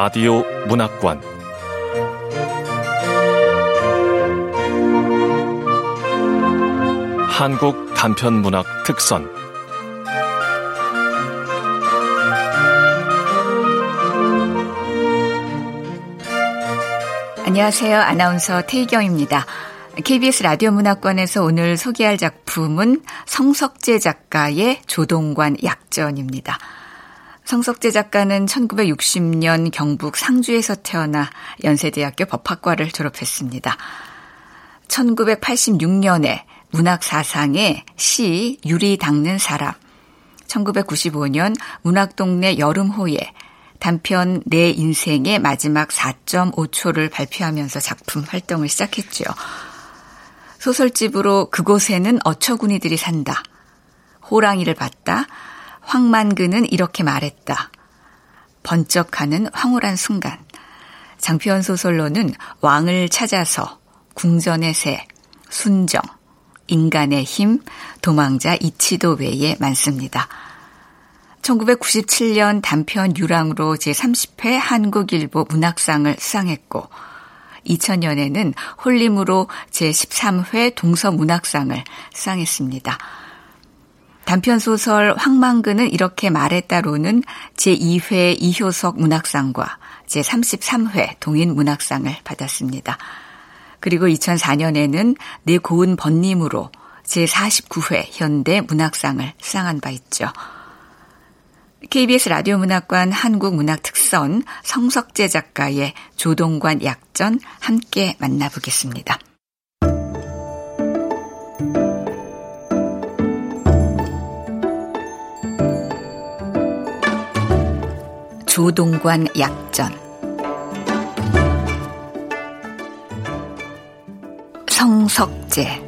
라디오 문학관 한국 단편 문학 특선 안녕하세요. 아나운서 태희경입니다. KBS 라디오 문학관에서 오늘 소개할 작품은 성석재 작가의 조동관 약전입니다. 성석재 작가는 1960년 경북 상주에서 태어나 연세대학교 법학과를 졸업했습니다. 1986년에 문학사상의 시 유리 닦는 사람, 1995년 문학동네 여름호에 단편 내 인생의 마지막 4.5초를 발표하면서 작품 활동을 시작했죠. 소설집으로 그곳에는 어처구니들이 산다. 호랑이를 봤다. 황만근은 이렇게 말했다. 번쩍하는 황홀한 순간. 장편 소설로는 왕을 찾아서, 궁전의 새, 순정, 인간의 힘, 도망자 이치도 외에 많습니다. 1997년 단편 유랑으로 제30회 한국일보 문학상을 수상했고 2000년에는 홀림으로 제13회 동서문학상을 수상했습니다. 단편 소설 황망근은 이렇게 말했다로는 제2회 이효석 문학상과 제33회 동인 문학상을 받았습니다. 그리고 2004년에는 내 고운 번님으로 제49회 현대 문학상을 수상한 바 있죠. KBS 라디오 문학관 한국문학 특선 성석재 작가의 조동관 약전 함께 만나보겠습니다. 조동관 약전 성석재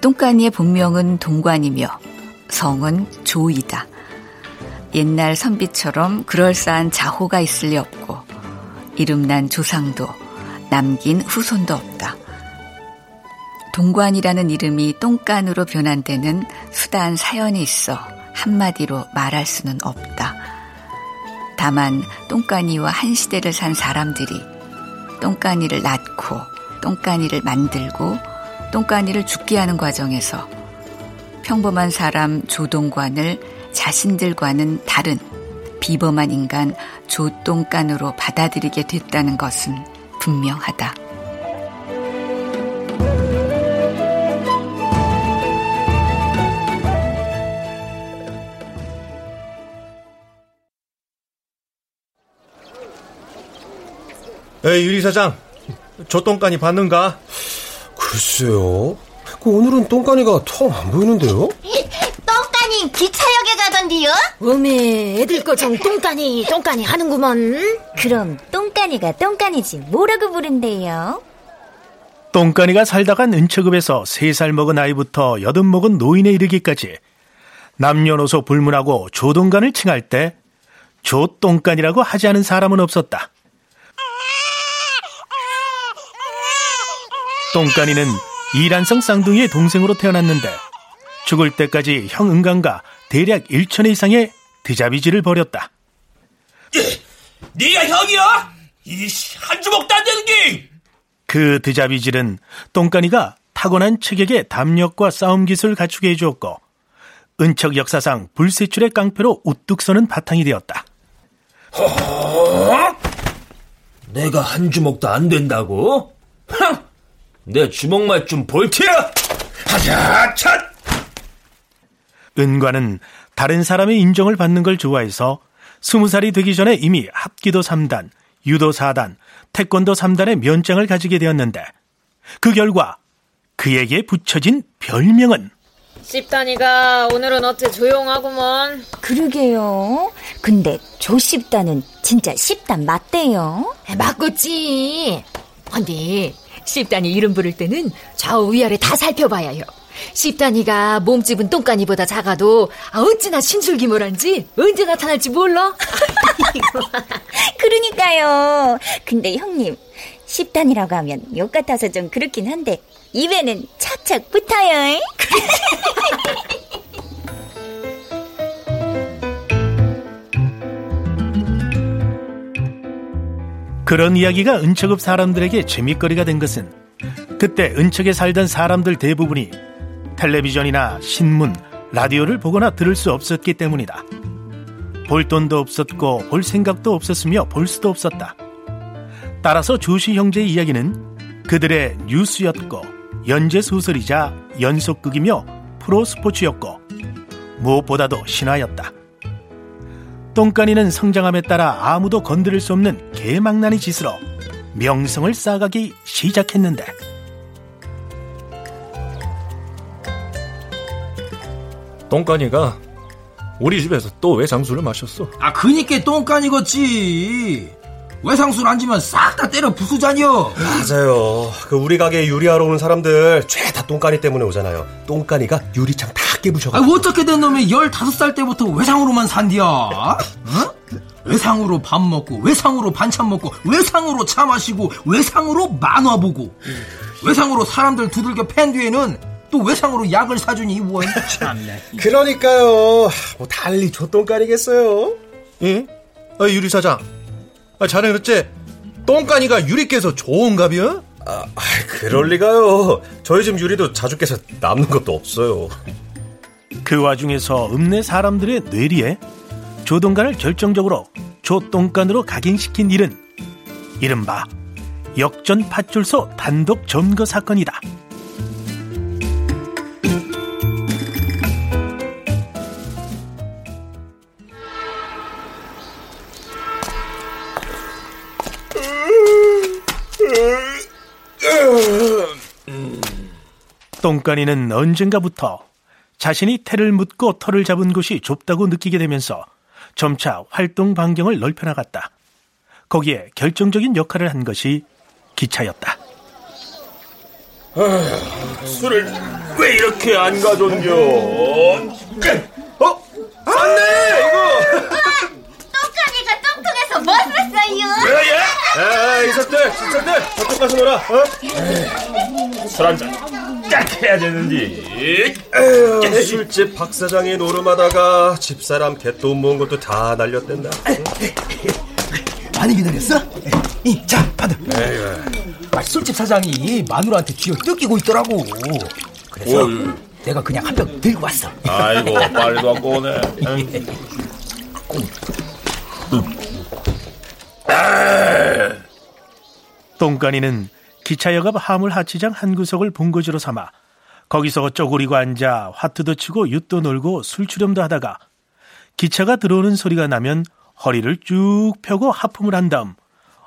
똥까니의 본명은 동관이며 성은 조이다. 옛날 선비처럼 그럴싸한 자호가 있을 리 없고 이름난 조상도 남긴 후손도 없다. 동관이라는 이름이 똥간으로 변한 데는 수다한 사연이 있어 한마디로 말할 수는 없다. 다만 똥간이와 한 시대를 산 사람들이 똥간이를 낳고 똥간이를 만들고 똥간이를 죽게 하는 과정에서 평범한 사람 조동관을 자신들과는 다른 비범한 인간 조똥간으로 받아들이게 됐다는 것은 분명하다. 에이 유리 사장, 조똥간이 봤는가? 글쎄요. 그 오늘은 똥간이가 통안 보이는데요? 똥간이 기차역에 가던데요? 어메, 애들 거정 똥간이, 똥간이 하는구먼. 그럼 똥간이가 똥간이지 뭐라고 부른대요? 똥간이가 살다간 은처급에서 3살 먹은 아이부터 여든 먹은 노인에 이르기까지 남녀노소 불문하고 조동간을 칭할 때 조똥간이라고 하지 않은 사람은 없었다. 똥간이는 이란성 쌍둥이의 동생으로 태어났는데 죽을 때까지 형 은강과 대략 1천회 이상의 드자비질을 벌였다. 네가 형이야? 이씨 한 주먹도 안 되는 게! 그 드자비질은 똥간이가 타고난 체격의 담력과 싸움 기술을 갖추게 해주었고 은척 역사상 불세출의 깡패로 우뚝 서는 바탕이 되었다. 허? 내가 한 주먹도 안 된다고? 내 주먹 맛좀 볼테야! 하자, 찻! 은과는 다른 사람의 인정을 받는 걸 좋아해서 스무 살이 되기 전에 이미 합기도 3단, 유도 4단, 태권도 3단의 면장을 가지게 되었는데 그 결과 그에게 붙여진 별명은 씹다니가 오늘은 어째 조용하구먼. 그러게요. 근데 조씹단은 진짜 씹단 맞대요. 맞겠지. 근데 씹단이 이름 부를 때는 좌우 위아래 다 살펴봐야요. 씹단이가 몸집은 똥간이보다 작아도 아, 어찌나 신술기모란지 언제 나타날지 몰라. 그러니까요. 근데 형님 씹단이라고 하면 욕 같아서 좀 그렇긴 한데 입에는 착착 붙어요. 그런 이야기가 은척읍 사람들에게 재밌거리가 된 것은 그때 은척에 살던 사람들 대부분이 텔레비전이나 신문, 라디오를 보거나 들을 수 없었기 때문이다. 볼 돈도 없었고 볼 생각도 없었으며 볼 수도 없었다. 따라서 조시 형제의 이야기는 그들의 뉴스였고 연재 소설이자 연속극이며 프로 스포츠였고 무엇보다도 신화였다. 똥까니는 성장함에 따라 아무도 건드릴 수 없는 개망나니 짓으로 명성을 쌓아가기 시작했는데 똥까니가 우리 집에서 또 외상수를 마셨어. 아, 그니까 똥간이겠지. 외상술 앉으면 싹 다 때려 부수자니요. 맞아요. 그 우리 가게에 요리하러 오는 사람들 죄다 똥까니 때문에 오잖아요. 똥까니가 유리창 다 아, 깨부셔가지고. 어떻게 된 놈이 15살 때부터 외상으로만 산디야? 응? 외상으로 밥 먹고, 외상으로 반찬 먹고, 외상으로 차 마시고, 외상으로 만화 보고, 외상으로 사람들 두들겨 팬 뒤에는 또 외상으로 약을 사주니, 원. 참네. 그러니까요. 뭐 달리 조똥까니겠어요. 예? 아, 유리 사장. 아, 자네 그랬지? 똥까니가 유리께서 좋은가비요? 아, 아, 그럴 리가요. 저희 집 유리도 자주 깨서 남는 것도 없어요. 그 와중에서 읍내 사람들의 뇌리에 조동간을 결정적으로 조똥간으로 각인시킨 일은 이른바 역전 팥줄소 단독 점거 사건이다. 똥간이는 언젠가부터 자신이 태를 묻고 털을 잡은 곳이 좁다고 느끼게 되면서 점차 활동 반경을 넓혀 나갔다. 거기에 결정적인 역할을 한 것이 기차였다. 술을 왜 이렇게 안 가져온겨? 어? 안돼 이거. 똥까니가 똥통에서 뭐 샀어요? 아, 이삭들, 이삭들, 저쪽 가서 놀아. 어? 술 한 잔 딱 해야 되는지. 에휴, 술집 박 사장이 노름하다가 집사람 개돈 모은 것도 다 날렸댄다. 많이 기다렸어? 이, 자, 받아. 아, 술집 사장이 마누라한테 쥐어 뜯기고 있더라고. 그래서 어이. 내가 그냥 한 병 들고 왔어. 아이고 빨리 갖고 오네. 똥간이는 기차역 앞 화물 하치장 한 구석을 본거지로 삼아 거기서 쪼그리고 앉아 화투도 치고 윷도 놀고 술추렴도 하다가 기차가 들어오는 소리가 나면 허리를 쭉 펴고 하품을 한 다음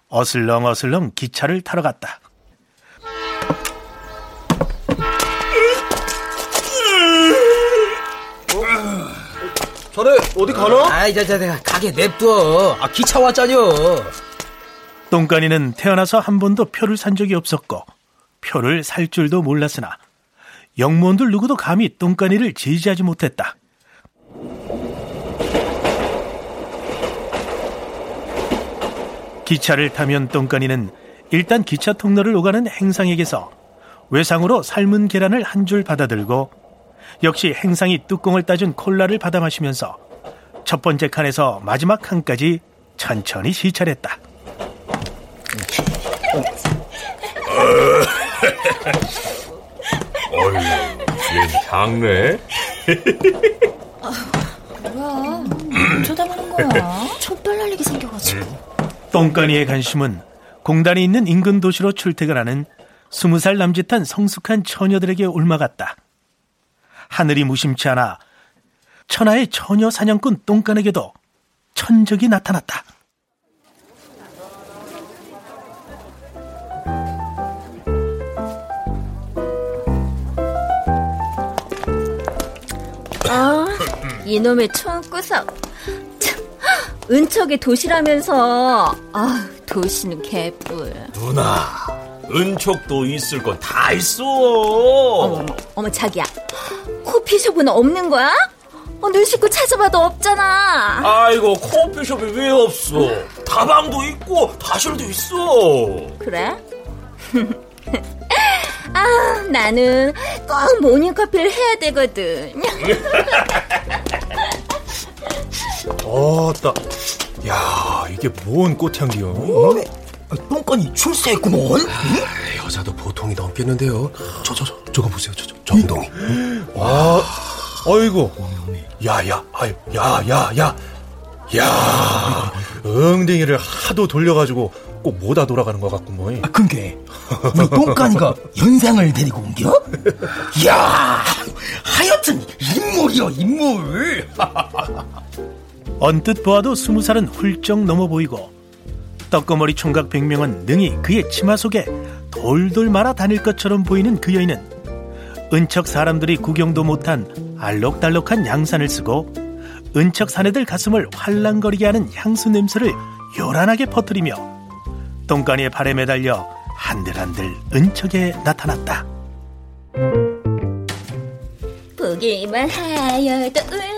어슬렁어슬렁 기차를 타러 갔다. 자네 어디 가나? 아이, 자, 자, 자, 가게 냅둬. 아, 기차 왔자뇨. 똥간이는 태어나서 한 번도 표를 산 적이 없었고 표를 살 줄도 몰랐으나 영무원들 누구도 감히 똥간이를 제지하지 못했다. 기차를 타면 똥간이는 일단 기차 통로를 오가는 행상에게서 외상으로 삶은 계란을 한 줄 받아들고 역시 행상이 뚜껑을 따준 콜라를 받아 마시면서 첫 번째 칸에서 마지막 칸까지 천천히 시찰했다. 어휴, 얘 향내? 쳐다보는 거야? 촛불 날리게 생겨가지고. 똥간이의 관심은 공단이 있는 인근 도시로 출퇴근하는 스무 살 남짓한 성숙한 처녀들에게 옮아갔다. 하늘이 무심치 않아 천하의 처녀 사냥꾼 똥간에게도 천적이 나타났다. 이놈의 총구석. 참, 은척의 도시라면서. 아, 도시는 개뿔. 누나, 은촉도 있을 건 다 있어. 어머, 어머, 어머, 자기야. 코피숍은 없는 거야? 어, 눈 씻고 찾아봐도 없잖아. 아이고 커피숍이 왜 없어? 다방도 있고 다실도 있어. 그래? 아, 나는 꼭 모닝커피를 해야 되거든. 어따. 야, 이게 뭔 꽃향기요? 어? 똥간이 출세했구먼. 아, 여자도 보통이 넘겠는데요. 저, 저, 저, 저거 보세요. 저, 저, 저 엉덩이. 아, 어이구. 야, 야, 아유, 야, 야, 야. 야, 엉덩이를 하도 돌려가지고 꼭 못아 돌아가는 것 같고 뭐. 아, 근게 우리 똥간이가 연상을 데리고 옮겨? 이야, 하여튼 인물이여 인물. 언뜻 보아도 스무 살은 훌쩍 넘어 보이고 떡거머리 총각 백명은 능히 그의 치마 속에 돌돌 말아 다닐 것처럼 보이는 그 여인은 은척 사람들이 구경도 못한 알록달록한 양산을 쓰고 은척 사내들 가슴을 활랑거리게 하는 향수 냄새를 요란하게 퍼뜨리며 똥간이의 발에 매달려 한들한들 은척에 나타났다. 보기만 하여도 울라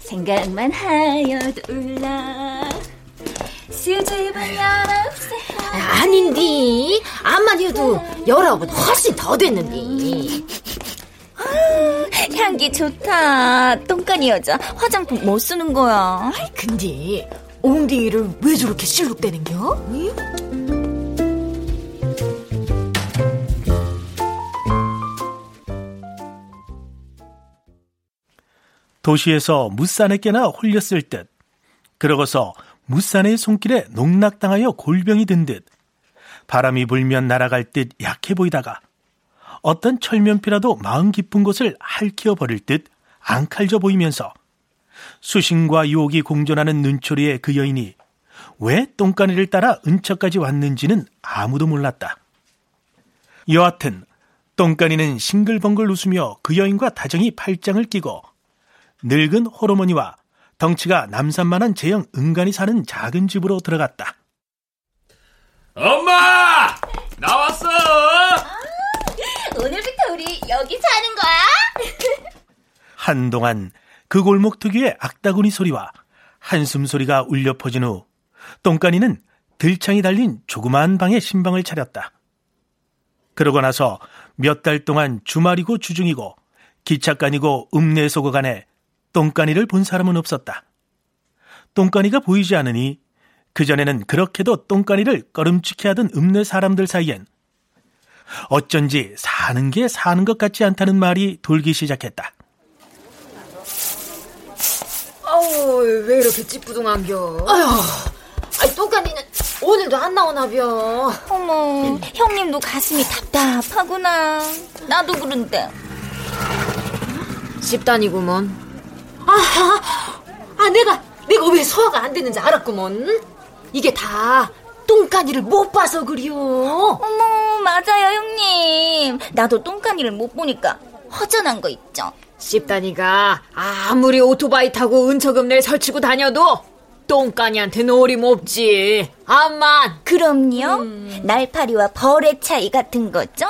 생각만 하여도 울라 수줍은 열아홉세 아닌디. 암만 해도 열아홉은 훨씬 더 됐는디. 향기 좋다. 똥간이 여자. 화장품 뭐 쓰는 거야? 근데 옹딩이를 왜 저렇게 실룩대는겨? 응? 도시에서 무사내께나 홀렸을 듯. 그러고서 무사내의 손길에 농락당하여 골병이 든 듯. 바람이 불면 날아갈 듯 약해 보이다가 어떤 철면피라도 마음 깊은 곳을 핥혀 버릴 듯 앙칼져 보이면서 수신과 유혹이 공존하는 눈초리의 그 여인이 왜 똥간이를 따라 은처까지 왔는지는 아무도 몰랐다. 여하튼 똥간이는 싱글벙글 웃으며 그 여인과 다정히 팔짱을 끼고 늙은 호르머니와 덩치가 남산만한 제형 은간이 사는 작은 집으로 들어갔다. 엄마! 나왔어! 우리 여기 사는 거야? 한동안 그 골목 특유의 악다구니 소리와 한숨 소리가 울려 퍼진 후 똥간이는 들창이 달린 조그마한 방에 신방을 차렸다. 그러고 나서 몇 달 동안 주말이고 주중이고 기찻간이고 읍내소고 간에 똥간이를 본 사람은 없었다. 똥간이가 보이지 않으니 그전에는 그렇게도 똥간이를 꺼름칙해 하던 읍내 사람들 사이엔 어쩐지 사는 게 사는 것 같지 않다는 말이 돌기 시작했다. 아우, 왜 이렇게 찌뿌둥한겨? 아휴, 아이, 똥간이는 오늘도 안 나오나벼. 어머 형님도 가슴이 답답하구나 나도 그런데 집단이구먼. 아, 아, 내가, 내가 왜 소화가 안 되는지 알았구먼. 이게 다 똥간이를 못 봐서 그려. 어머 맞아요 형님 나도 똥간이를 못 보니까 허전한 거 있죠 집단이가 아무리 오토바이 타고 은처금내에 설치고 다녀도 똥간이한테는 어림없지. 암만. 그럼요 날파리와 벌의 차이 같은 거죠?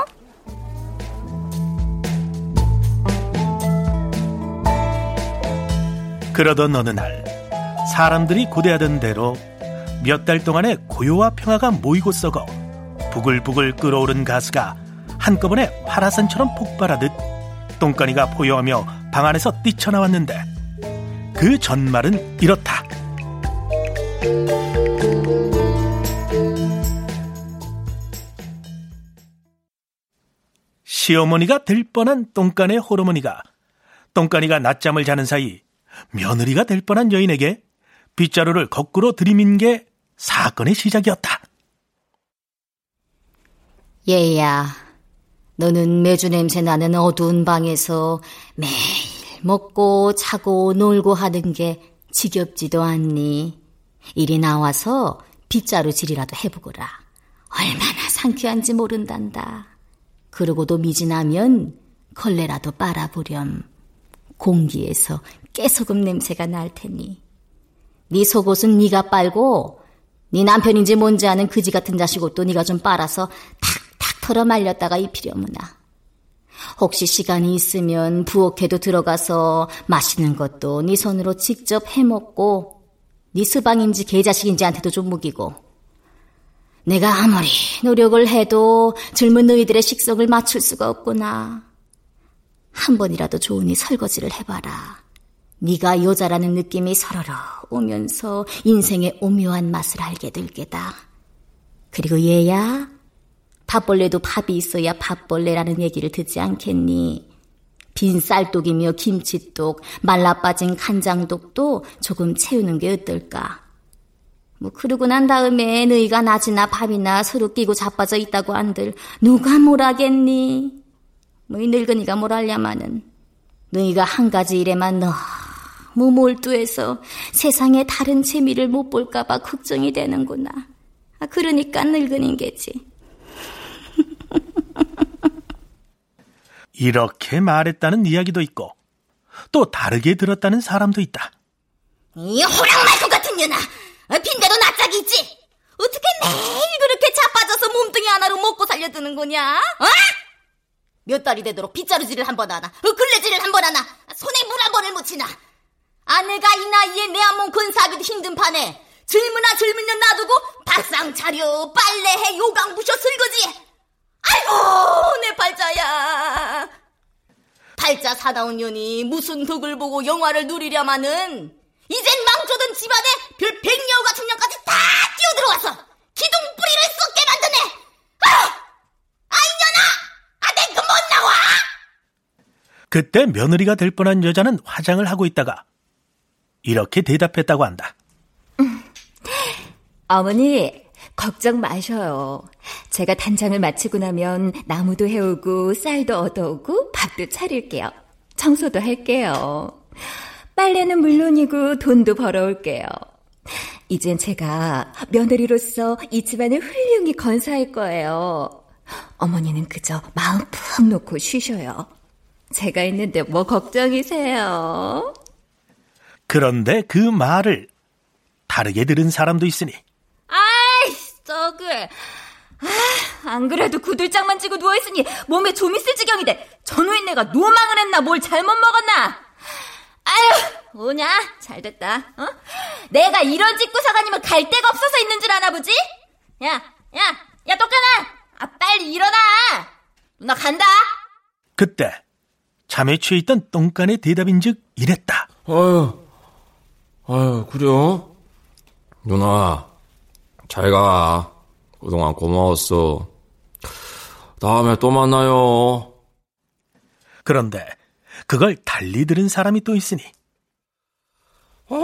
그러던 어느 날 사람들이 고대하던 대로 몇 달 동안의 고요와 평화가 모이고 썩어 부글부글 끓어오른 가스가 한꺼번에 화라산처럼 폭발하듯 똥간이가 포효하며 방 안에서 뛰쳐나왔는데 그 전말은 이렇다. 시어머니가 될 뻔한 똥간의 호르머니가 똥간이가 낮잠을 자는 사이 며느리가 될 뻔한 여인에게 빗자루를 거꾸로 들이민 게 사건의 시작이었다. 얘야, 너는 매주 냄새 나는 어두운 방에서 매일 먹고 자고 놀고 하는 게 지겹지도 않니? 이리 나와서 빗자루 질이라도 해보거라. 얼마나 상쾌한지 모른단다. 그러고도 미진하면 걸레라도 빨아보렴. 공기에서 깨소금 냄새가 날 테니. 네 속옷은 네가 빨고 네 남편인지 뭔지 아는 그지 같은 자식 옷도 네가 좀 빨아서 탁탁 털어 말렸다가 입히려무나. 혹시 시간이 있으면 부엌에도 들어가서 맛있는 것도 네 손으로 직접 해먹고 네 스방인지 개자식인지한테도 좀 묵이고 내가 아무리 노력을 해도 젊은 너희들의 식성을 맞출 수가 없구나. 한 번이라도 좋으니 설거지를 해봐라. 네가 여자라는 느낌이 서러러 오면서 인생의 오묘한 맛을 알게 될 게다. 그리고 얘야, 밥벌레도 밥이 있어야 밥벌레라는 얘기를 듣지 않겠니? 빈 쌀독이며 김치독, 말라 빠진 간장독도 조금 채우는 게 어떨까? 뭐 그러고 난 다음에 너희가 낮이나 밤이나 서로 끼고 자빠져 있다고 한들 누가 뭘 하겠니? 뭐이 늙은이가 뭘 하려마는 너희가 한 가지 일에만 너무 몰두해서 세상에 다른 재미를 못 볼까봐 걱정이 되는구나. 아, 그러니까 늙은인 게지. 이렇게 말했다는 이야기도 있고 또 다르게 들었다는 사람도 있다. 이 호랑말고 같은 년아! 빈대도 낯짝이 있지? 어떻게 매일 그렇게 자빠져서 몸뚱이 하나로 먹고 살려드는 거냐? 어? 몇 달이 되도록 빗자루질을 한 번 하나, 어, 걸레질을 한 번 하나, 손에 물 한 번을 묻히나. 아내가 이 나이에 내 한몸 근사하기도 힘든 판에 젊으나 젊은 년 놔두고 밥상 차려, 빨래해, 요강 부셔 설거지. 아이고 내 팔자야. 팔자 사나운 년이 무슨 덕을 보고 영화를 누리려마는 이젠 망쳐든 집안에 별 백녀 같은 년까지 다 뛰어들어와서 기둥 뿌리를 썩게 만드네. 아! 아이 년아! 아내 그못 나와! 그때 며느리가 될 뻔한 여자는 화장을 하고 있다가 이렇게 대답했다고 한다. 어머니, 걱정 마셔요. 제가 단장을 마치고 나면 나무도 해오고 쌀도 얻어오고 밥도 차릴게요. 청소도 할게요. 빨래는 물론이고 돈도 벌어올게요. 이젠 제가 며느리로서 이 집안을 훌륭히 건사할 거예요. 어머니는 그저 마음 푹 놓고 쉬셔요. 제가 있는데 뭐 걱정이세요? 그런데 그 말을 다르게 들은 사람도 있으니 아이, 저그. 아, 안 그래도 구들장만 쥐고 누워있으니 몸에 좀 있을 지경인데 전우인네가 노망을 했나 뭘 잘못 먹었나? 아유, 뭐냐? 잘 됐다. 어? 내가 이런 집구사관이면 갈 데가 없어서 있는 줄 아나 보지? 야, 야, 야, 똑같아! 아, 빨리 일어나! 누나 간다! 그때 잠에 취해 있던 똥간의 대답인즉 이랬다. 아유, 아유, 그래요? 누나, 잘 가. 그동안 고마웠어. 다음에 또 만나요. 그런데 그걸 달리 들은 사람이 또 있으니 아,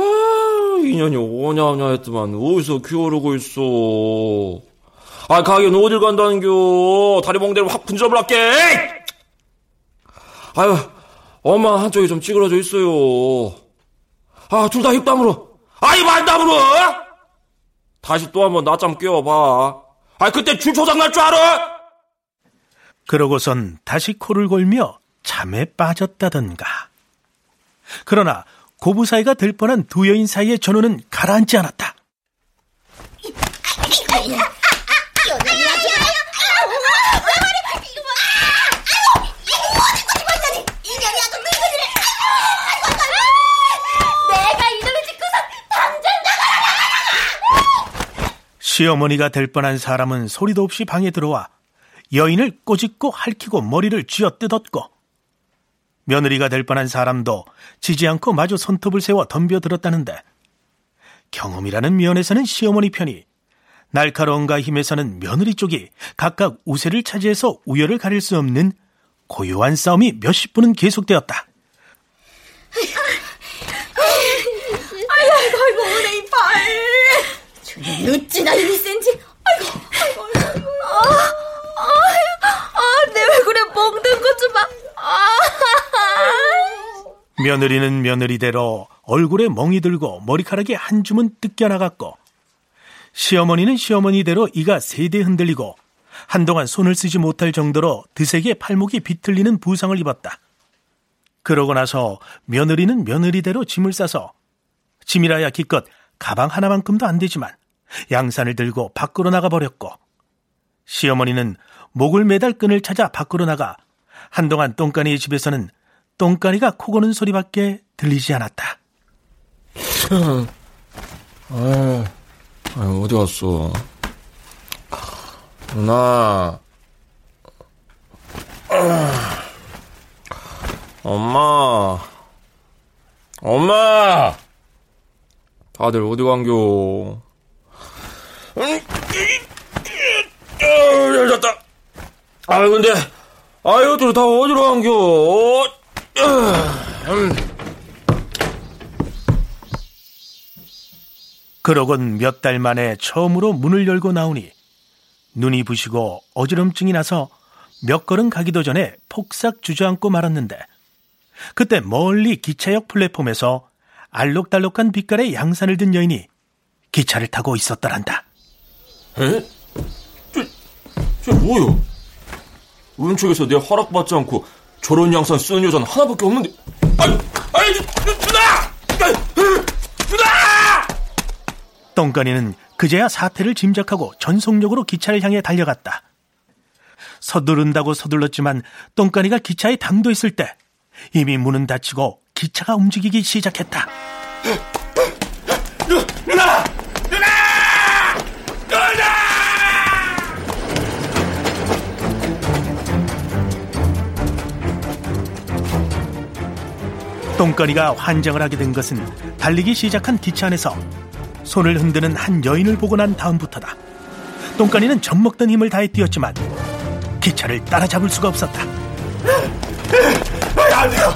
인연이 오냐 오냐 했더만 어디서 기어오르고 있어. 아, 가게는 어딜 간다는겨. 다리 멍대로 확 분접을 할게. 아유, 엄마 한쪽이 좀 찌그러져 있어요. 아, 둘 다 입담으로. 아이, 말담으로! 다시 또 한번 낮잠 깨워봐. 아, 그때 줄초장 날 줄 알아? 그러고선 다시 코를 골며 잠에 빠졌다던가. 그러나 고부 사이가 될 뻔한 두 여인 사이의 전우는 가라앉지 않았다. 내가 이놈의 집구석 당장 시어머니가 될 뻔한 사람은 소리도 없이 방에 들어와 여인을 꼬집고 핥히고 머리를 쥐어뜯었고 며느리가 될 뻔한 사람도 지지 않고 마주 손톱을 세워 덤벼들었다는데 경험이라는 면에서는 시어머니 편이 날카로움과 힘에서는 며느리 쪽이 각각 우세를 차지해서 우열을 가릴 수 없는 고요한 싸움이 몇십 분은 계속되었다. 아이고, 아이고, 내 이빨. 어찌나 힘이 센지. 아이고, 아이고, 아이고. 아, 아, 아, 내 얼굴에 멍든 것 좀 봐. 아, 며느리는 며느리대로 얼굴에 멍이 들고 머리카락이 한 줌은 뜯겨나갔고 시어머니는 시어머니대로 이가 세대 흔들리고 한동안 손을 쓰지 못할 정도로 드세게 팔목이 비틀리는 부상을 입었다. 그러고 나서 며느리는 며느리대로 짐을 싸서 짐이라야 기껏 가방 하나만큼도 안 되지만 양산을 들고 밖으로 나가 버렸고 시어머니는 목을 매달 끈을 찾아 밖으로 나가 한동안 똥까니의 집에서는 똥까니가 코 고는 소리밖에 들리지 않았다. 아, 어디 갔어? 누나. 엄마. 엄마! 다들 어디 간겨? 잘 잤다. 아유, 근데, 아유, 둘다 어디로 간겨? 그러곤 몇 달 만에 처음으로 문을 열고 나오니 눈이 부시고 어지럼증이 나서 몇 걸음 가기도 전에 폭삭 주저앉고 말았는데 그때 멀리 기차역 플랫폼에서 알록달록한 빛깔의 양산을 든 여인이 기차를 타고 있었더란다. 에? 저, 저 뭐요? 왼쪽에서 내 허락받지 않고 저런 양산 쓰는 여자는 하나밖에 없는데. 아이, 아이, 누나! 누나! 똥간이는 그제야 사태를 짐작하고 전속력으로 기차를 향해 달려갔다. 서두른다고 서둘렀지만 똥간이가 기차에 당도있을 때 이미 문은 닫히고 기차가 움직이기 시작했다. 똥간이가 환장을 하게 된 것은 달리기 시작한 기차 안에서 손을 흔드는 한 여인을 보고 난 다음부터다. 똥간이는 젖먹던 힘을 다해 뛰었지만 기차를 따라잡을 수가 없었다. 안 돼요!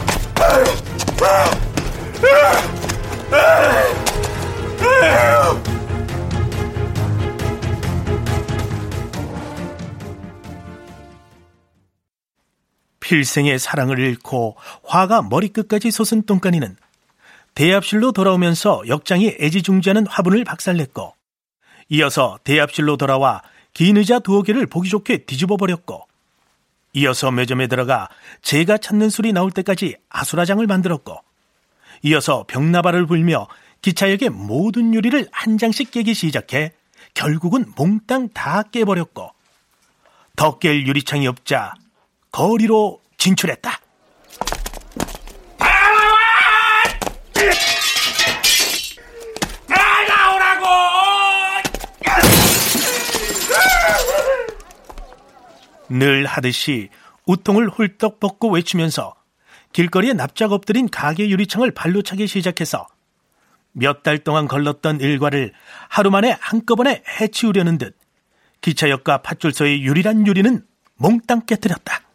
필생의 사랑을 잃고 화가 머리끝까지 솟은 똥간이는 대합실로 돌아오면서 역장이 애지중지하는 화분을 박살냈고 이어서 대합실로 돌아와 긴 의자 두어 개를 보기 좋게 뒤집어 버렸고 이어서 매점에 들어가 제가 찾는 술이 나올 때까지 아수라장을 만들었고 이어서 벽나발을 불며 기차역의 모든 유리를 한 장씩 깨기 시작해 결국은 몽땅 다 깨버렸고 더깰 유리창이 없자 거리로 진출했다. 늘 하듯이 우통을 훌떡 벗고 외치면서 길거리에 납작 엎드린 가게 유리창을 발로 차기 시작해서 몇 달 동안 걸렀던 일과를 하루 만에 한꺼번에 해치우려는 듯 기차역과 파출소의 유리란 유리는 몽땅 깨뜨렸다.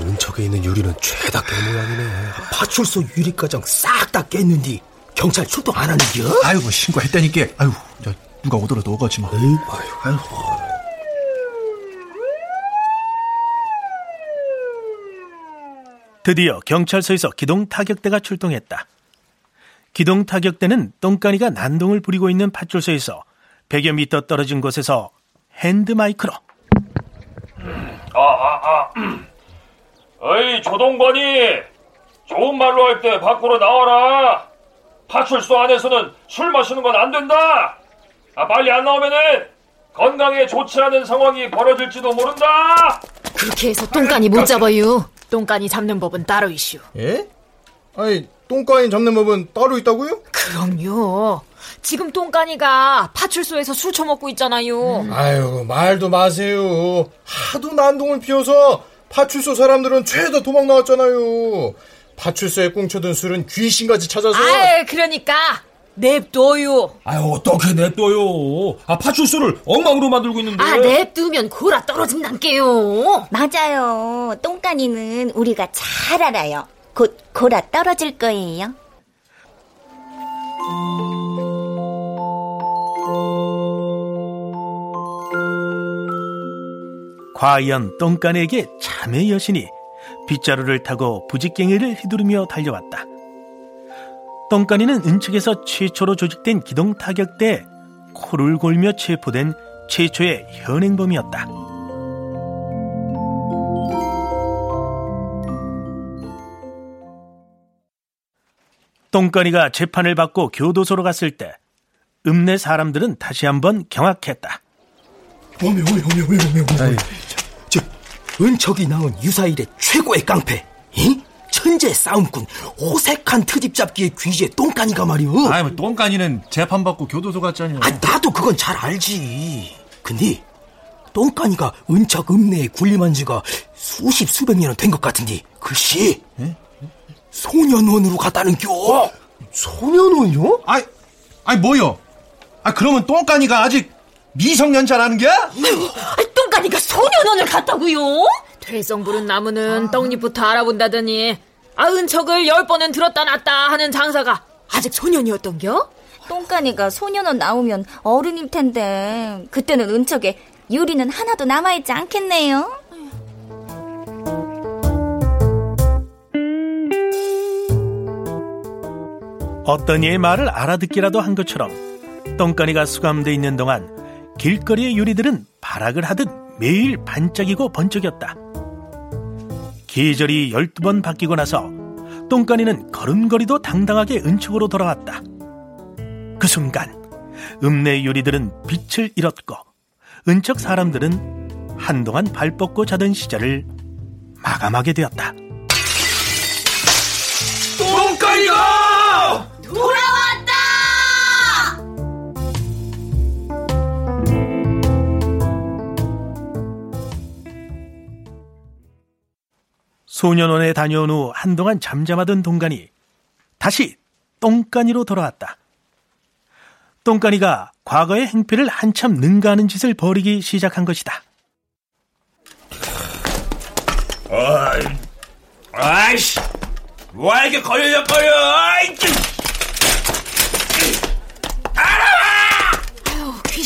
은척에 있는 유리는 죄다 깬 모양이네. 파출소 유리가정 싹 다 깼는디 경찰 출동 안 하는겨? 아이고 신고했다니까. 아이고 저 누가 오더라도 오가지 뭐. 아이고, 아이고. 드디어 경찰서에서 기동 타격대가 출동했다. 기동 타격대는 똥까니가 난동을 부리고 있는 파출소에서 100여 미터 떨어진 곳에서 핸드마이크로 아, 아, 아. 어이, 조동건이! 좋은 말로 할 때 밖으로 나와라! 파출소 안에서는 술 마시는 건 안 된다! 아, 빨리 안 나오면은 건강에 좋지 않은 상황이 벌어질지도 모른다! 그렇게 해서 똥간이 못 잡아요. 똥간이 잡는 법은 따로 이슈. 예? 아니, 똥까인 잡는 법은 따로 있다고요? 그럼요. 지금 똥간이가 파출소에서 술 처먹고 있잖아요. 아유, 말도 마세요. 하도 난동을 피워서 파출소 사람들은 죄다 도망 나왔잖아요. 파출소에 꽁쳐둔 술은 귀신같이 찾아서. 아, 그러니까 냅둬요. 아유, 어떻게 냅둬요? 아, 파출소를 엉망으로 만들고 있는데. 아, 냅두면 고라 떨어진단게요. 맞아요. 똥까니는 우리가 잘 알아요. 곧 고라 떨어질 거예요. 과연 똥간에게 참의 여신이 빗자루를 타고 부직갱이를 휘두르며 달려왔다. 똥간이는 은측에서 최초로 조직된 기동 타격대에 코를 골며 체포된 최초의 현행범이었다. 똥간이가 재판을 받고 교도소로 갔을 때 읍내 사람들은 다시 한번 경악했다. 어메, 어메, 어메, 어메, 어메, 어메. 저, 은척이 나온 유사일의 최고의 깡패, 이? 천재 싸움꾼, 오색한 트집 잡기의 귀재 똥까니가 말이오. 아이, 뭐, 똥까니는 재판받고 교도소 갔잖아요. 아, 나도 그건 잘 알지. 근데, 똥까니가 은척 읍내에 군림한 지가 수십 수백 년은 된 것 같은데 글씨 에? 소년원으로 갔다는겨 소년원이요? 아이, 아니 뭐요? 아 그러면 똥까니가 아직 미성년자라는 게? 똥까니가 소년원을 갔다고요? 퇴성 부른 나무는 떡잎부터 알아본다더니 아은 척을 열 번은 들었다 놨다 하는 장사가 아직 소년이었던겨? 똥까니가 소년원 나오면 어른일 텐데 그때는 은척에 유리는 하나도 남아있지 않겠네요. 어떤 이의 말을 알아듣기라도 한 것처럼 똥까니가 수감돼 있는 동안 길거리의 유리들은 발악을 하듯 매일 반짝이고 번쩍였다. 계절이 12번 바뀌고 나서 똥까니는 걸음걸이도 당당하게 은축으로 돌아왔다. 그 순간 읍내 유리들은 빛을 잃었고 은척 사람들은 한동안 발 뻗고 자던 시절을 마감하게 되었다. 똥까니가 돌아 소년원에 다녀온 후 한동안 잠잠하던 동간이 다시 똥까니로 돌아왔다. 똥까니가 과거의 행패를 한참 능가하는 짓을 벌이기 시작한 것이다. 아이, 아이씨, 왜 이렇게 걸려거려? 아이, 아유,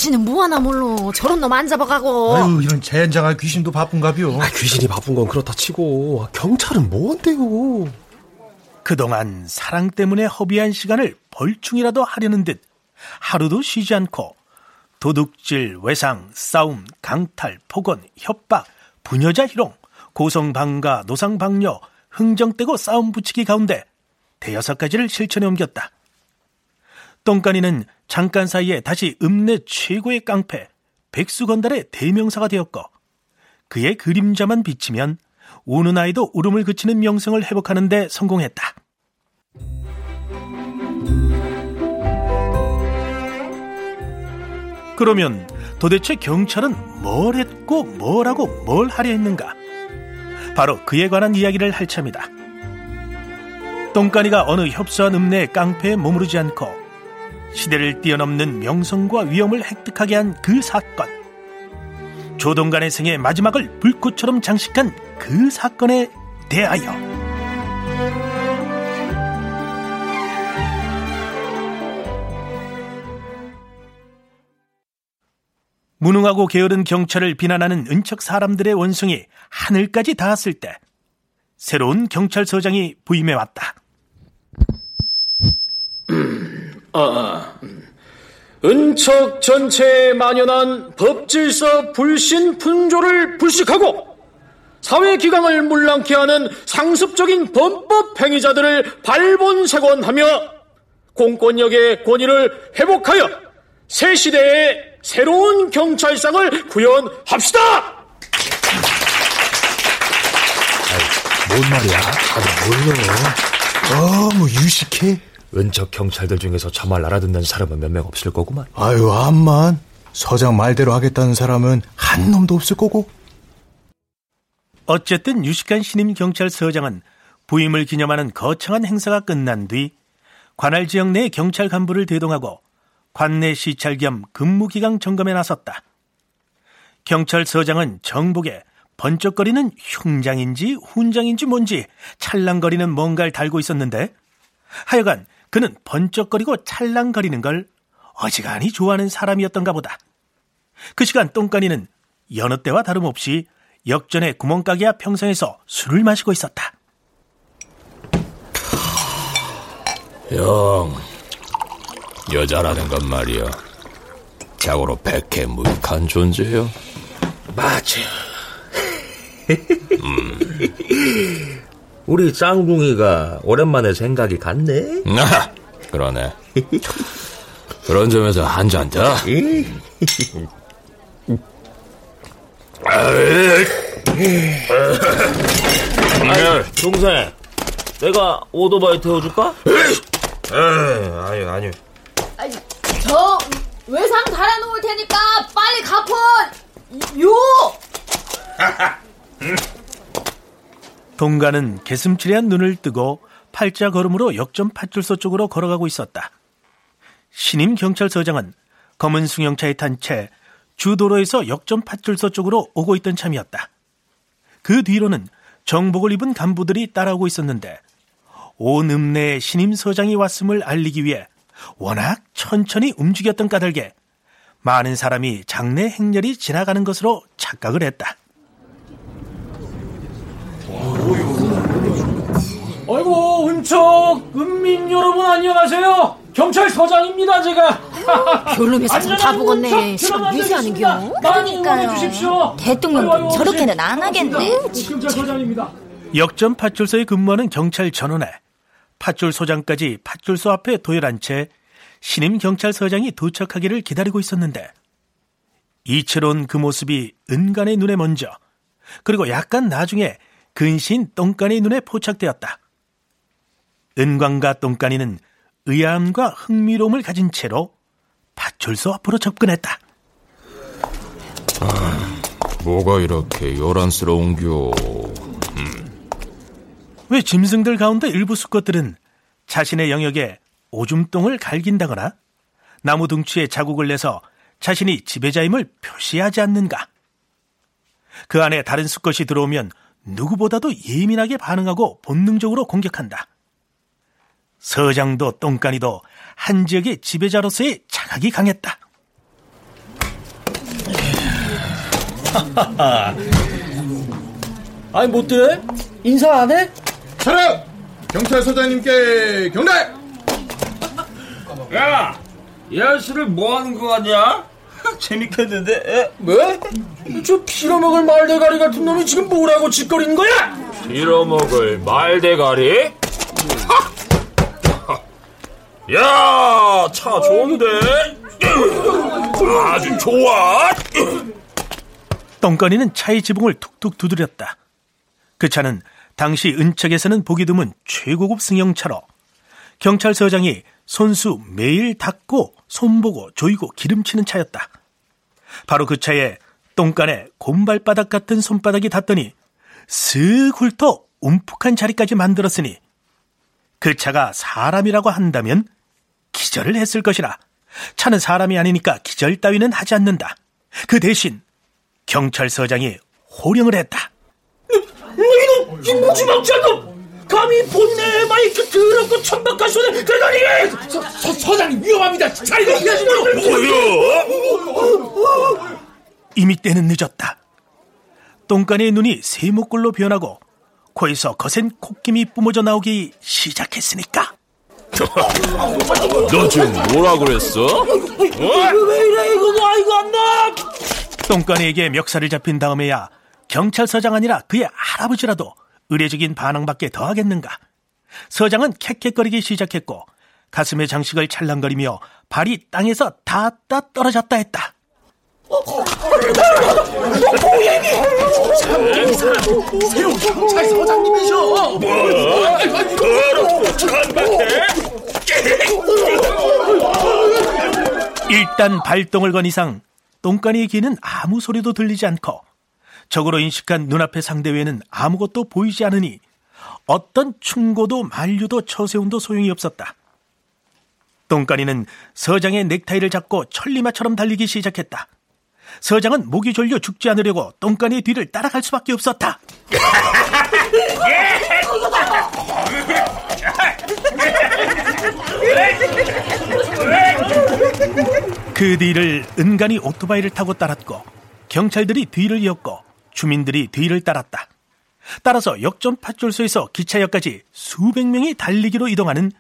귀신은 뭐하나 몰라. 저런 놈 안 잡아가고. 아유 이런 젠장할 귀신도 바쁜가벼. 아, 귀신이 바쁜 건 그렇다 치고 경찰은 뭔데요? 그동안 사랑 때문에 허비한 시간을 벌충이라도 하려는 듯 하루도 쉬지 않고 도둑질, 외상, 싸움, 강탈, 폭언, 협박, 부녀자 희롱, 고성방가, 노상방뇨, 흥정떼고 싸움 붙이기 가운데 대여섯 가지를 실천해 옮겼다. 똥까니는 잠깐 사이에 다시 읍내 최고의 깡패 백수건달의 대명사가 되었고 그의 그림자만 비치면 우는 아이도 울음을 그치는 명성을 회복하는 데 성공했다. 그러면 도대체 경찰은 뭘 했고 뭘 하고 뭘 하려 했는가? 바로 그에 관한 이야기를 할 참이다. 똥까니가 어느 협소한 읍내의 깡패에 머무르지 않고 시대를 뛰어넘는 명성과 위엄을 획득하게 한 그 사건. 조동간의 생의 마지막을 불꽃처럼 장식한 그 사건에 대하여. 무능하고 게으른 경찰을 비난하는 은척 사람들의 원성이 하늘까지 닿았을 때 새로운 경찰서장이 부임해 왔다. 아, 은척 전체에 만연한 법질서 불신 분조를 불식하고 사회 기강을 물랑케 하는 상습적인 범법 행위자들을 발본색원하며 공권력의 권위를 회복하여 새 시대의 새로운 경찰상을 구현합시다! 뭔 말이야? 아니 몰라. 너무 유식해. 은척 경찰들 중에서 저 말 알아듣는 사람은 몇 명 없을 거구만. 아유 암만 서장 말대로 하겠다는 사람은 한 놈도 없을 거고. 어쨌든 유식한 신임 경찰서장은 부임을 기념하는 거창한 행사가 끝난 뒤 관할 지역 내 경찰 간부를 대동하고 관내 시찰 겸 근무기강 점검에 나섰다. 경찰서장은 정복에 번쩍거리는 흉장인지 훈장인지 뭔지 찰랑거리는 뭔가를 달고 있었는데 하여간 그는 번쩍거리고 찰랑거리는 걸 어지간히 좋아하는 사람이었던가 보다. 그 시간 똥까니는 여느 때와 다름없이 역전의 구멍가게 앞 평상에서 술을 마시고 있었다. 형, 여자라는 건 말이야. 자고로 백해 무익한 존재요. 맞아. 음. 우리 짱둥이가 오랜만에 생각이 갔네. 아, 그러네. 그런 점에서 한 잔 더. 아니, 동생, 내가 오토바이 태워줄까? 아니, 아니. 저 외상 달아놓을 테니까 빨리 갚어. 요! 동가는 개슴츠레한 눈을 뜨고 팔자 걸음으로 역전 파출소 쪽으로 걸어가고 있었다. 신임 경찰서장은 검은 승용차에 탄 채 주도로에서 역전 파출소 쪽으로 오고 있던 참이었다. 그 뒤로는 정복을 입은 간부들이 따라오고 있었는데 온 읍내에 신임 서장이 왔음을 알리기 위해 워낙 천천히 움직였던 까닭에 많은 사람이 장례 행렬이 지나가는 것으로 착각을 했다. 아이고 은척 은민 여러분 안녕하세요 경찰서장입니다 제가 별놈에서 좀다 보겠네. 시간 미세하는겨. 그러니까요. 대통령도 저렇게는 안 하겠네. 경찰서장입니다 역전 파출소에 근무하는 경찰 전원에 파출소장까지 파출소 앞에 도열한 채 신임 경찰서장이 도착하기를 기다리고 있었는데 이채로운 그 모습이 은간의 눈에 먼저 그리고 약간 나중에 근신 똥간의 눈에 포착되었다. 은광과 똥간이는 의아함과 흥미로움을 가진 채로 파출소 앞으로 접근했다. 뭐가 이렇게 요란스러운겨? 왜 짐승들 가운데 일부 수컷들은 자신의 영역에 오줌똥을 갈긴다거나 나무 둥치에 자국을 내서 자신이 지배자임을 표시하지 않는가? 그 안에 다른 수컷이 들어오면 누구보다도 예민하게 반응하고 본능적으로 공격한다. 서장도 똥간이도 한 지역의 지배자로서의 자각이 강했다. 아니 못돼? 인사 안 해? 차렷! 경찰서장님께 경례! 야, 이 아저씨를 뭐 하는 거 같냐? 재밌겠는데? 에? 뭐? 저 빌어먹을 말대가리 같은 놈이 지금 뭐라고 짓거리는 거야? 빌어먹을 말대가리? 야, 차 좋은데? 아주 좋아. 똥간이는 차의 지붕을 툭툭 두드렸다. 그 차는 당시 은척에서는 보기 드문 최고급 승용차로 경찰서장이 손수 매일 닦고 손보고 조이고 기름치는 차였다. 바로 그 차에 똥간에 곰발바닥 같은 손바닥이 닿더니 슥 훑어 움푹한 자리까지 만들었으니 그 차가 사람이라고 한다면 기절을 했을 것이라 차는 사람이 아니니까 기절 따위는 하지 않는다. 그 대신 경찰서장이 호령을 했다. 이놈! 이 무지막지한 놈! 감히 본인의 마이크 더럽고 천박한 손에 대가리! 서, 서, 서장님 위험합니다! 자리가 피하시도록! 이미 때는 늦었다. 똥간의 눈이 세모꼴로 변하고 코에서 거센 콧김이 뿜어져 나오기 시작했으니까. 너 지금 뭐라 그랬어? 왜 이래 이거 나 이거 안 나! 똥간이에게 멱살을 잡힌 다음에야 경찰서장 아니라 그의 할아버지라도 의례적인 반항밖에 더하겠는가. 서장은 캑캑거리기 시작했고 가슴의 장식을 찰랑거리며 발이 땅에서 닿았다 떨어졌다 했다. 새로운 경찰 서장님이셔. 더럽고 천박해? 일단 발동을 건 이상 똥간이의 귀는 아무 소리도 들리지 않고 적으로 인식한 눈앞의 상대 외에는 아무것도 보이지 않으니 어떤 충고도 만류도 처세운도 소용이 없었다. 똥간이는 서장의 넥타이를 잡고 천리마처럼 달리기 시작했다. 서장은 목이 졸려 죽지 않으려고 똥간이의 뒤를 따라갈 수밖에 없었다. 그 뒤를 은간히 오토바이를 타고 따랐고 경찰들이 뒤를 이었고 주민들이 뒤를 따랐다. 따라서 역전 파출소에서 기차역까지 수백 명이 달리기로 이동하는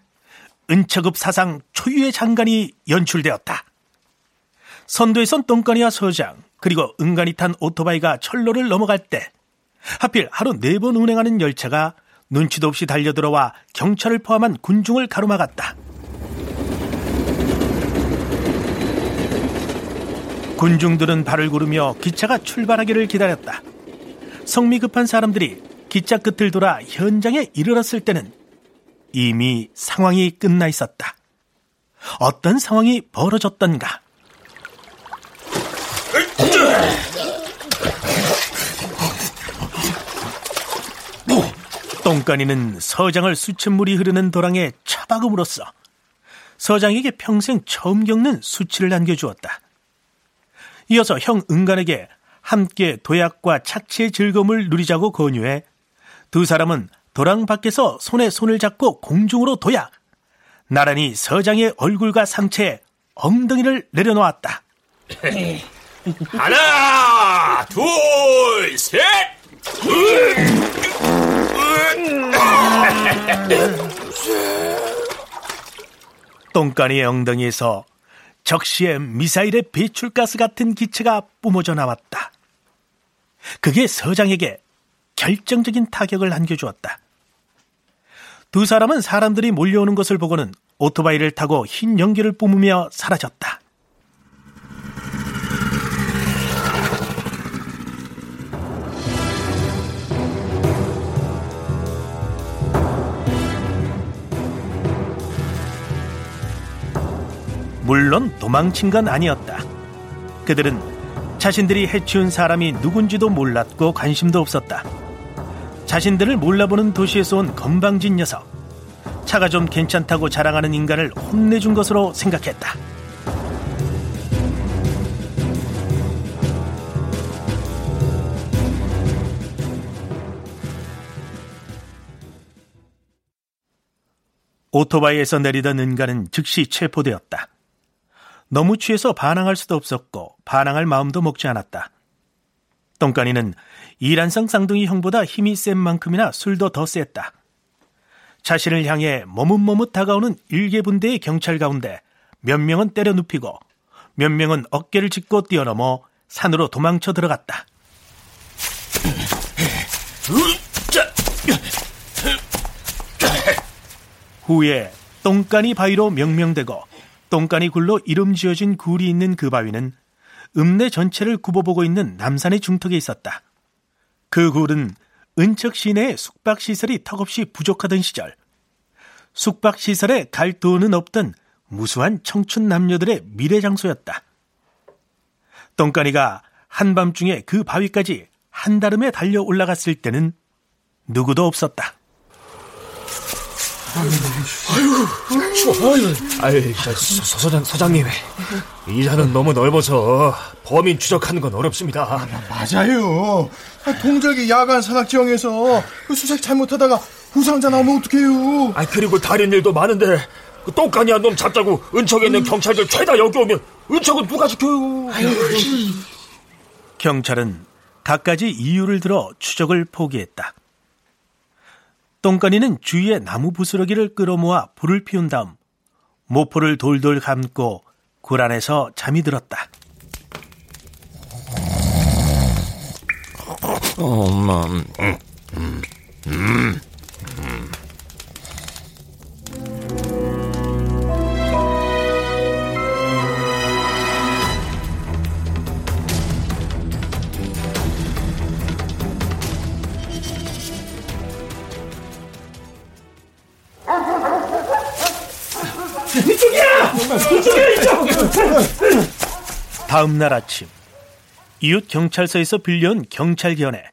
은처급 사상 초유의 장관이 연출되었다. 선도에선 똥간이와 서장 그리고 은간이 탄 오토바이가 철로를 넘어갈 때 하필 하루 네 번 운행하는 열차가 눈치도 없이 달려들어와 경찰을 포함한 군중을 가로막았다. 군중들은 발을 구르며 기차가 출발하기를 기다렸다. 성미 급한 사람들이 기차 끝을 돌아 현장에 이르렀을 때는 이미 상황이 끝나 있었다. 어떤 상황이 벌어졌던가? 똥까니는 서장을 수천물이 흐르는 도랑에 차박음으로써 서장에게 평생 처음 겪는 수치를 남겨주었다. 이어서 형 은간에게 함께 도약과 착취의 즐거움을 누리자고 권유해 두 사람은 도랑 밖에서 손에 손을 잡고 공중으로 도약. 나란히 서장의 얼굴과 상체에 엉덩이를 내려놓았다. 하나, 둘, 셋! 똥간이의 엉덩이에서 적시에 미사일의 배출가스 같은 기체가 뿜어져 나왔다. 그게 서장에게 결정적인 타격을 안겨주었다. 두 사람은 사람들이 몰려오는 것을 보고는 오토바이를 타고 흰 연기를 뿜으며 사라졌다. 물론 도망친 건 아니었다. 그들은 자신들이 해치운 사람이 누군지도 몰랐고 관심도 없었다. 자신들을 몰라보는 도시에서 온 건방진 녀석. 차가 좀 괜찮다고 자랑하는 인간을 혼내준 것으로 생각했다. 오토바이에서 내리던 인간은 즉시 체포되었다. 너무 취해서 반항할 수도 없었고 반항할 마음도 먹지 않았다. 똥간이는 이란성 쌍둥이 형보다 힘이 센 만큼이나 술도 더 셌다. 자신을 향해 머뭇머뭇 다가오는 일개 분대의 경찰 가운데 몇 명은 때려 눕히고 몇 명은 어깨를 짚고 뛰어넘어 산으로 도망쳐 들어갔다. 후에 똥간이 바위로 명명되고 똥간이 굴로 이름 지어진 굴이 있는 그 바위는 읍내 전체를 굽어보고 있는 남산의 중턱에 있었다. 그 굴은 은척 시내의 숙박시설이 턱없이 부족하던 시절, 숙박시설에 갈 돈은 없던 무수한 청춘 남녀들의 미래 장소였다. 똥간이가 한밤중에 그 바위까지 한달음에 달려 올라갔을 때는 누구도 없었다. 아유, 추워. 아유, 저, 서, 서장, 서장님. 이 잔은 너무 넓어서 범인 추적하는 건 어렵습니다. 아, 맞아요. 아, 동작이 야간 산악 지형에서 그 수색 잘못하다가 부상자 나오면 어떡해요. 아, 그리고 다른 일도 많은데 그 똥간이 한 놈 잡자고 은척에 있는 경찰들 죄다 여기 오면 은척은 누가 지켜요? 아유. 경찰은 갖가지 이유를 들어 추적을 포기했다. 똥간이는 주위에 나무 부스러기를 끌어모아 불을 피운 다음 모포를 돌돌 감고 굴 안에서 잠이 들었다. 엄마, 음, 음, 음, 음. 다음 날 아침 이웃 경찰서에서 빌려온 경찰견에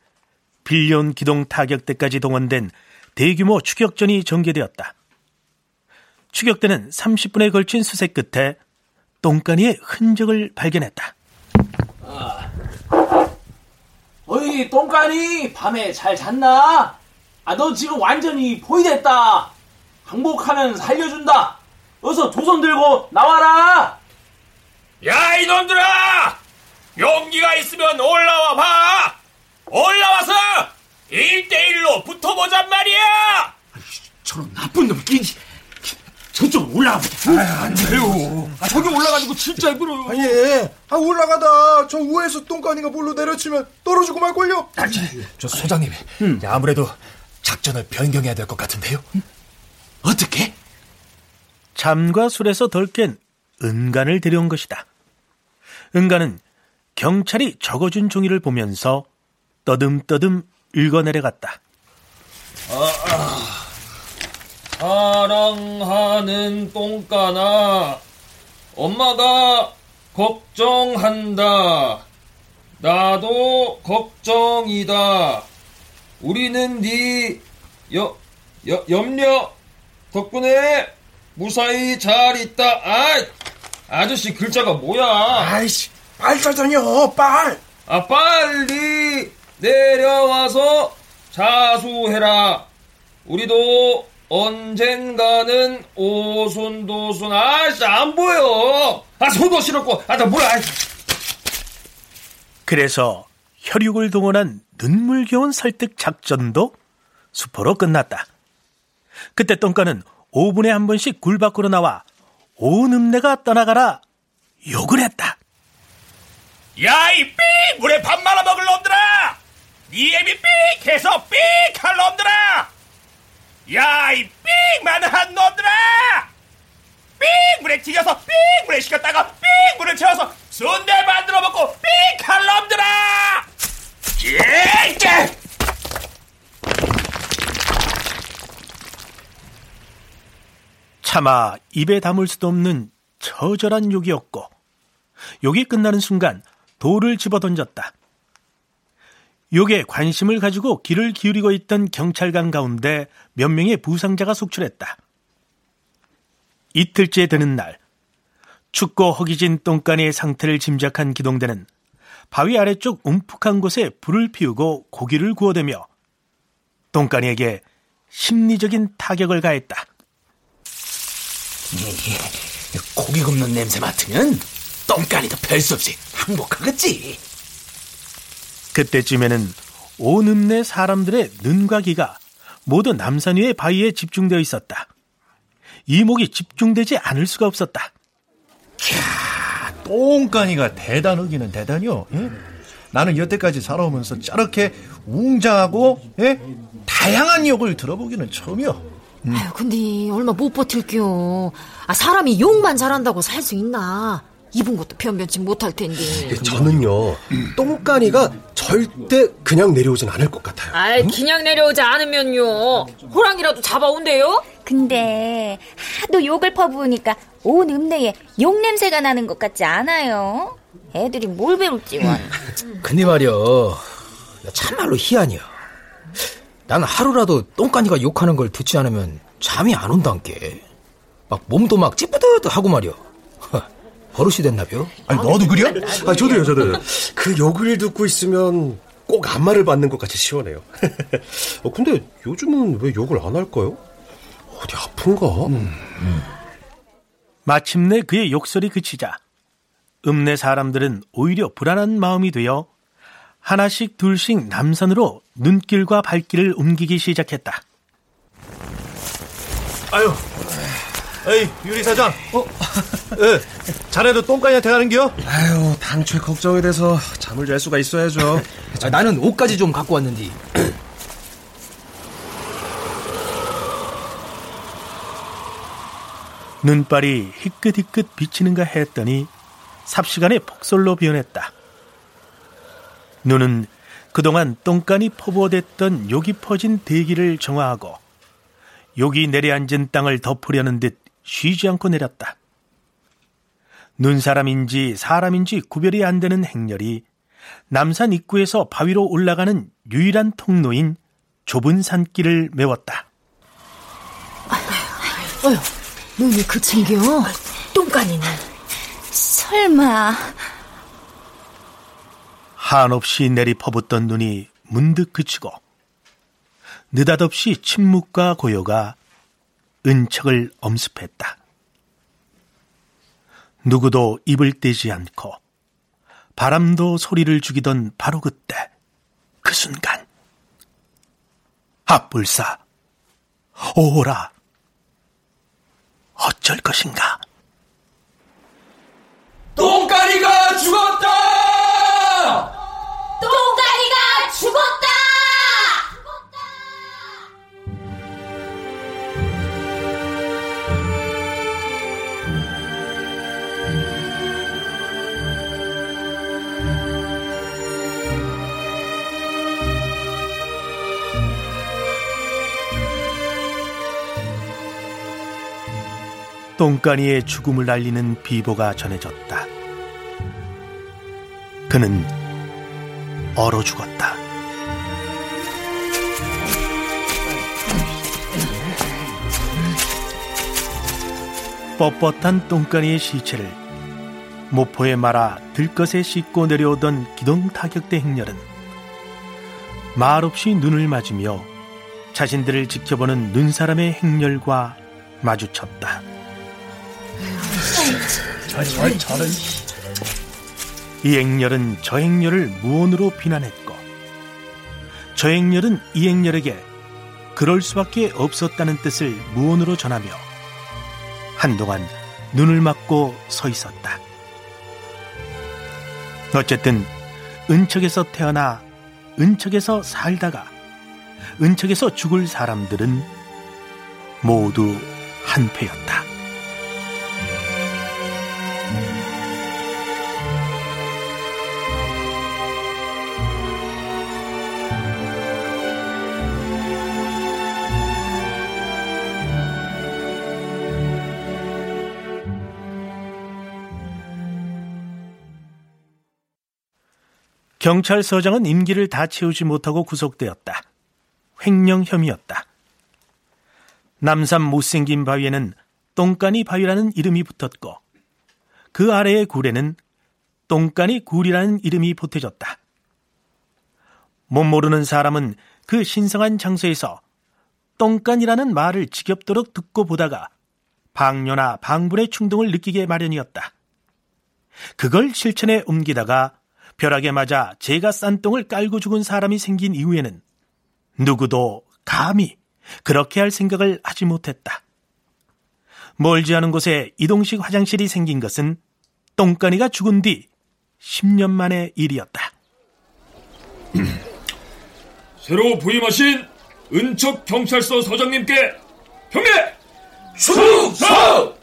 빌려온 기동 타격대까지 동원된 대규모 추격전이 전개되었다. 추격대는 30분에 걸친 수색 끝에 똥간이의 흔적을 발견했다. 아. 어이 똥간이 밤에 잘 잤나? 아 너 지금 완전히 포위됐다. 항복하면 살려준다. 어서 조선 들고 나와라. 야 이놈들아! 용기가 있으면 올라와 봐! 올라와서 1대1로 붙어보잔 말이야! 저런 나쁜 놈, 끼 저쪽 올라가 보자. 아, 안 돼요. 아, 저기 올라가지고 진짜 힘들어요. 아, 예. 아, 올라가다 저 우에서 똥간이가 물로 내려치면 떨어지고 말걸요? 아, 저, 저 소장님, 음. 아무래도 작전을 변경해야 될 것 같은데요? 음? 어떻게? 잠과 술에서 덜 깬 은간을 데려온 것이다. 은간은 경찰이 적어준 종이를 보면서 떠듬떠듬 읽어내려갔다. 아, 아. 사랑하는 똥까나 엄마가 걱정한다. 나도 걱정이다. 우리는 네 여, 여, 염려 덕분에 무사히 잘 있다. 아, 아저씨 글자가 뭐야? 아이씨, 빨자잖여, 빨. 아, 빨리 내려와서 자수해라. 우리도 언젠가는 오손도손. 아씨, 안 보여. 아, 손도 싫었고. 아, 나 뭐야. 그래서 혈육을 동원한 눈물겨운 설득 작전도 수포로 끝났다. 그때 똥가는 5분에 한 번씩 굴 밖으로 나와 온 읍내가 떠나가라 욕을 했다. 야, 이 삑! 물에 밥 말아 먹을 놈들아! 니 애비 삑! 해서 삑! 할 놈들아! 야, 이 삑! 만한 놈들아! 삑! 물에 튀겨서 삑! 물에 식혔다가 삑! 물을 채워서 순대 만들어 먹고 삑! 할 놈들아! 예! 차마 입에 담을 수도 없는 처절한 욕이었고 욕이 끝나는 순간 돌을 집어던졌다. 욕에 관심을 가지고 귀를 기울이고 있던 경찰관 가운데 몇 명의 부상자가 속출했다. 이틀째 되는 날 춥고 허기진 똥간의 상태를 짐작한 기동대는 바위 아래쪽 움푹한 곳에 불을 피우고 고기를 구워대며 똥간이에게 심리적인 타격을 가했다. 고기 굽는 냄새 맡으면 똥간이도 별 수 없이 항복하겠지. 그때쯤에는 온 읍내 사람들의 눈과 귀가 모두 남산 위의 바위에 집중되어 있었다. 이목이 집중되지 않을 수가 없었다. 똥간이가 대단하기는 대단요. 예? 나는 여태까지 살아오면서 저렇게 웅장하고 예? 다양한 욕을 들어보기는 처음이요. 음. 아유, 근데 얼마 못 버틸겨. 아, 사람이 욕만 잘한다고 살 수 있나? 입은 것도 변변치 못할 텐데. 예, 저는요, 똥간이가 절대 그냥 내려오진 않을 것 같아요. 아이, 그냥 내려오지 않으면요. 호랑이라도 잡아온대요? 근데 하도 욕을 퍼부으니까 온 읍내에 욕 냄새가 나는 것 같지 않아요? 애들이 뭘 배울지 원. 근데 말이여, 참말로 희한이야. 나는 하루라도 똥간이가 욕하는 걸 듣지 않으면 잠이 안 온단께. 막 몸도 막 찌뿌드하고 말이야. 버릇이 됐나벼? 아니 너도 그려? 아 저도요 저도요. 그 욕을 듣고 있으면 꼭 안마를 받는 것 같이 시원해요. 어, 근데 요즘은 왜 욕을 안 할까요? 어디 아픈가? 음. 음. 마침내 그의 욕설이 그치자 읍내 사람들은 오히려 불안한 마음이 되어 하나씩 둘씩 남산으로 눈길과 발길을 옮기기 시작했다. 아유, 에이 유리 사장, 어, 예, 자네도 똥간이한테 가는겨? 아유, 당최 걱정이 돼서 잠을 잘 수가 있어야죠. 아, 나는 옷까지 좀 갖고 왔는데. 눈발이 희끗희끗 비치는가 했더니 삽시간에 폭설로 변했다. 눈은 그동안 똥간이 퍼부어댔던 욕이 퍼진 대기를 정화하고 욕이 내려앉은 땅을 덮으려는 듯 쉬지 않고 내렸다. 눈사람인지 사람인지 구별이 안 되는 행렬이 남산 입구에서 바위로 올라가는 유일한 통로인 좁은 산길을 메웠다. 어휴, 눈이 그친겨? 똥간이는? 설마... 한없이 내리 퍼붓던 눈이 문득 그치고 느닷없이 침묵과 고요가 은척을 엄습했다. 누구도 입을 떼지 않고 바람도 소리를 죽이던 바로 그때 그 순간 앞불사 오라 어쩔 것인가 똥가리가 죽었다! 죽었다! 똥가니의 죽음을 알리는 비보가 전해졌다. 그는 얼어 죽었다. 뻣뻣한 똥간이의 시체를 모포에 말아 들것에 싣고 내려오던 기동 타격대 행렬은 말없이 눈을 맞으며 자신들을 지켜보는 눈사람의 행렬과 마주쳤다. 이 행렬은 저 행렬을 무언으로 비난했고 저 행렬은 이 행렬에게 그럴 수밖에 없었다는 뜻을 무언으로 전하며 한동안 눈을 막고 서 있었다. 어쨌든 은척에서 태어나 은척에서 살다가 은척에서 죽을 사람들은 모두 한패였다. 경찰서장은 임기를 다 채우지 못하고 구속되었다. 횡령 혐의였다. 남산 못생긴 바위에는 똥까니 바위라는 이름이 붙었고 그 아래의 굴에는 똥까니 굴이라는 이름이 보태졌다. 못 모르는 사람은 그 신성한 장소에서 똥간이라는 말을 지겹도록 듣고 보다가 방뇨나 방불의 충동을 느끼게 마련이었다. 그걸 실천에 옮기다가 벼락에 맞아 제가 싼 똥을 깔고 죽은 사람이 생긴 이후에는 누구도 감히 그렇게 할 생각을 하지 못했다. 멀지 않은 곳에 이동식 화장실이 생긴 것은 똥간이가 죽은 뒤 10년 만의 일이었다. 새로 부임하신 은척 경찰서 서장님께 경례! 충성!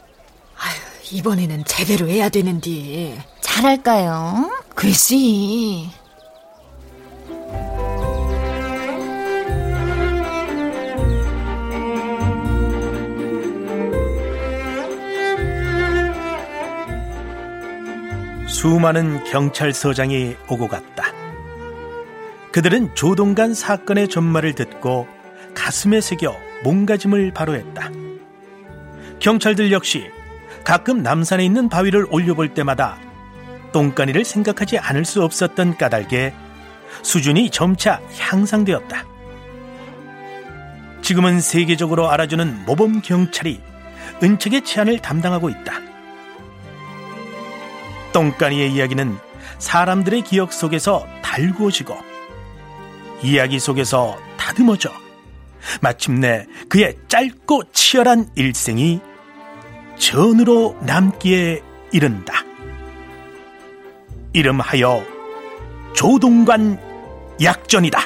이번에는 제대로 해야 되는데. 잘할까요? 글쎄. 수많은 경찰서장이 오고 갔다. 그들은 조동간 사건의 전말을 듣고 가슴에 새겨 몸가짐을 바로했다. 경찰들 역시 가끔 남산에 있는 바위를 올려볼 때마다 똥간이를 생각하지 않을 수 없었던 까닭에 수준이 점차 향상되었다. 지금은 세계적으로 알아주는 모범 경찰이 은척의 치안을 담당하고 있다. 똥간이의 이야기는 사람들의 기억 속에서 달구어지고 이야기 속에서 다듬어져 마침내 그의 짧고 치열한 일생이 전으로 남기에 이른다. 이름하여 조동관 약전이다.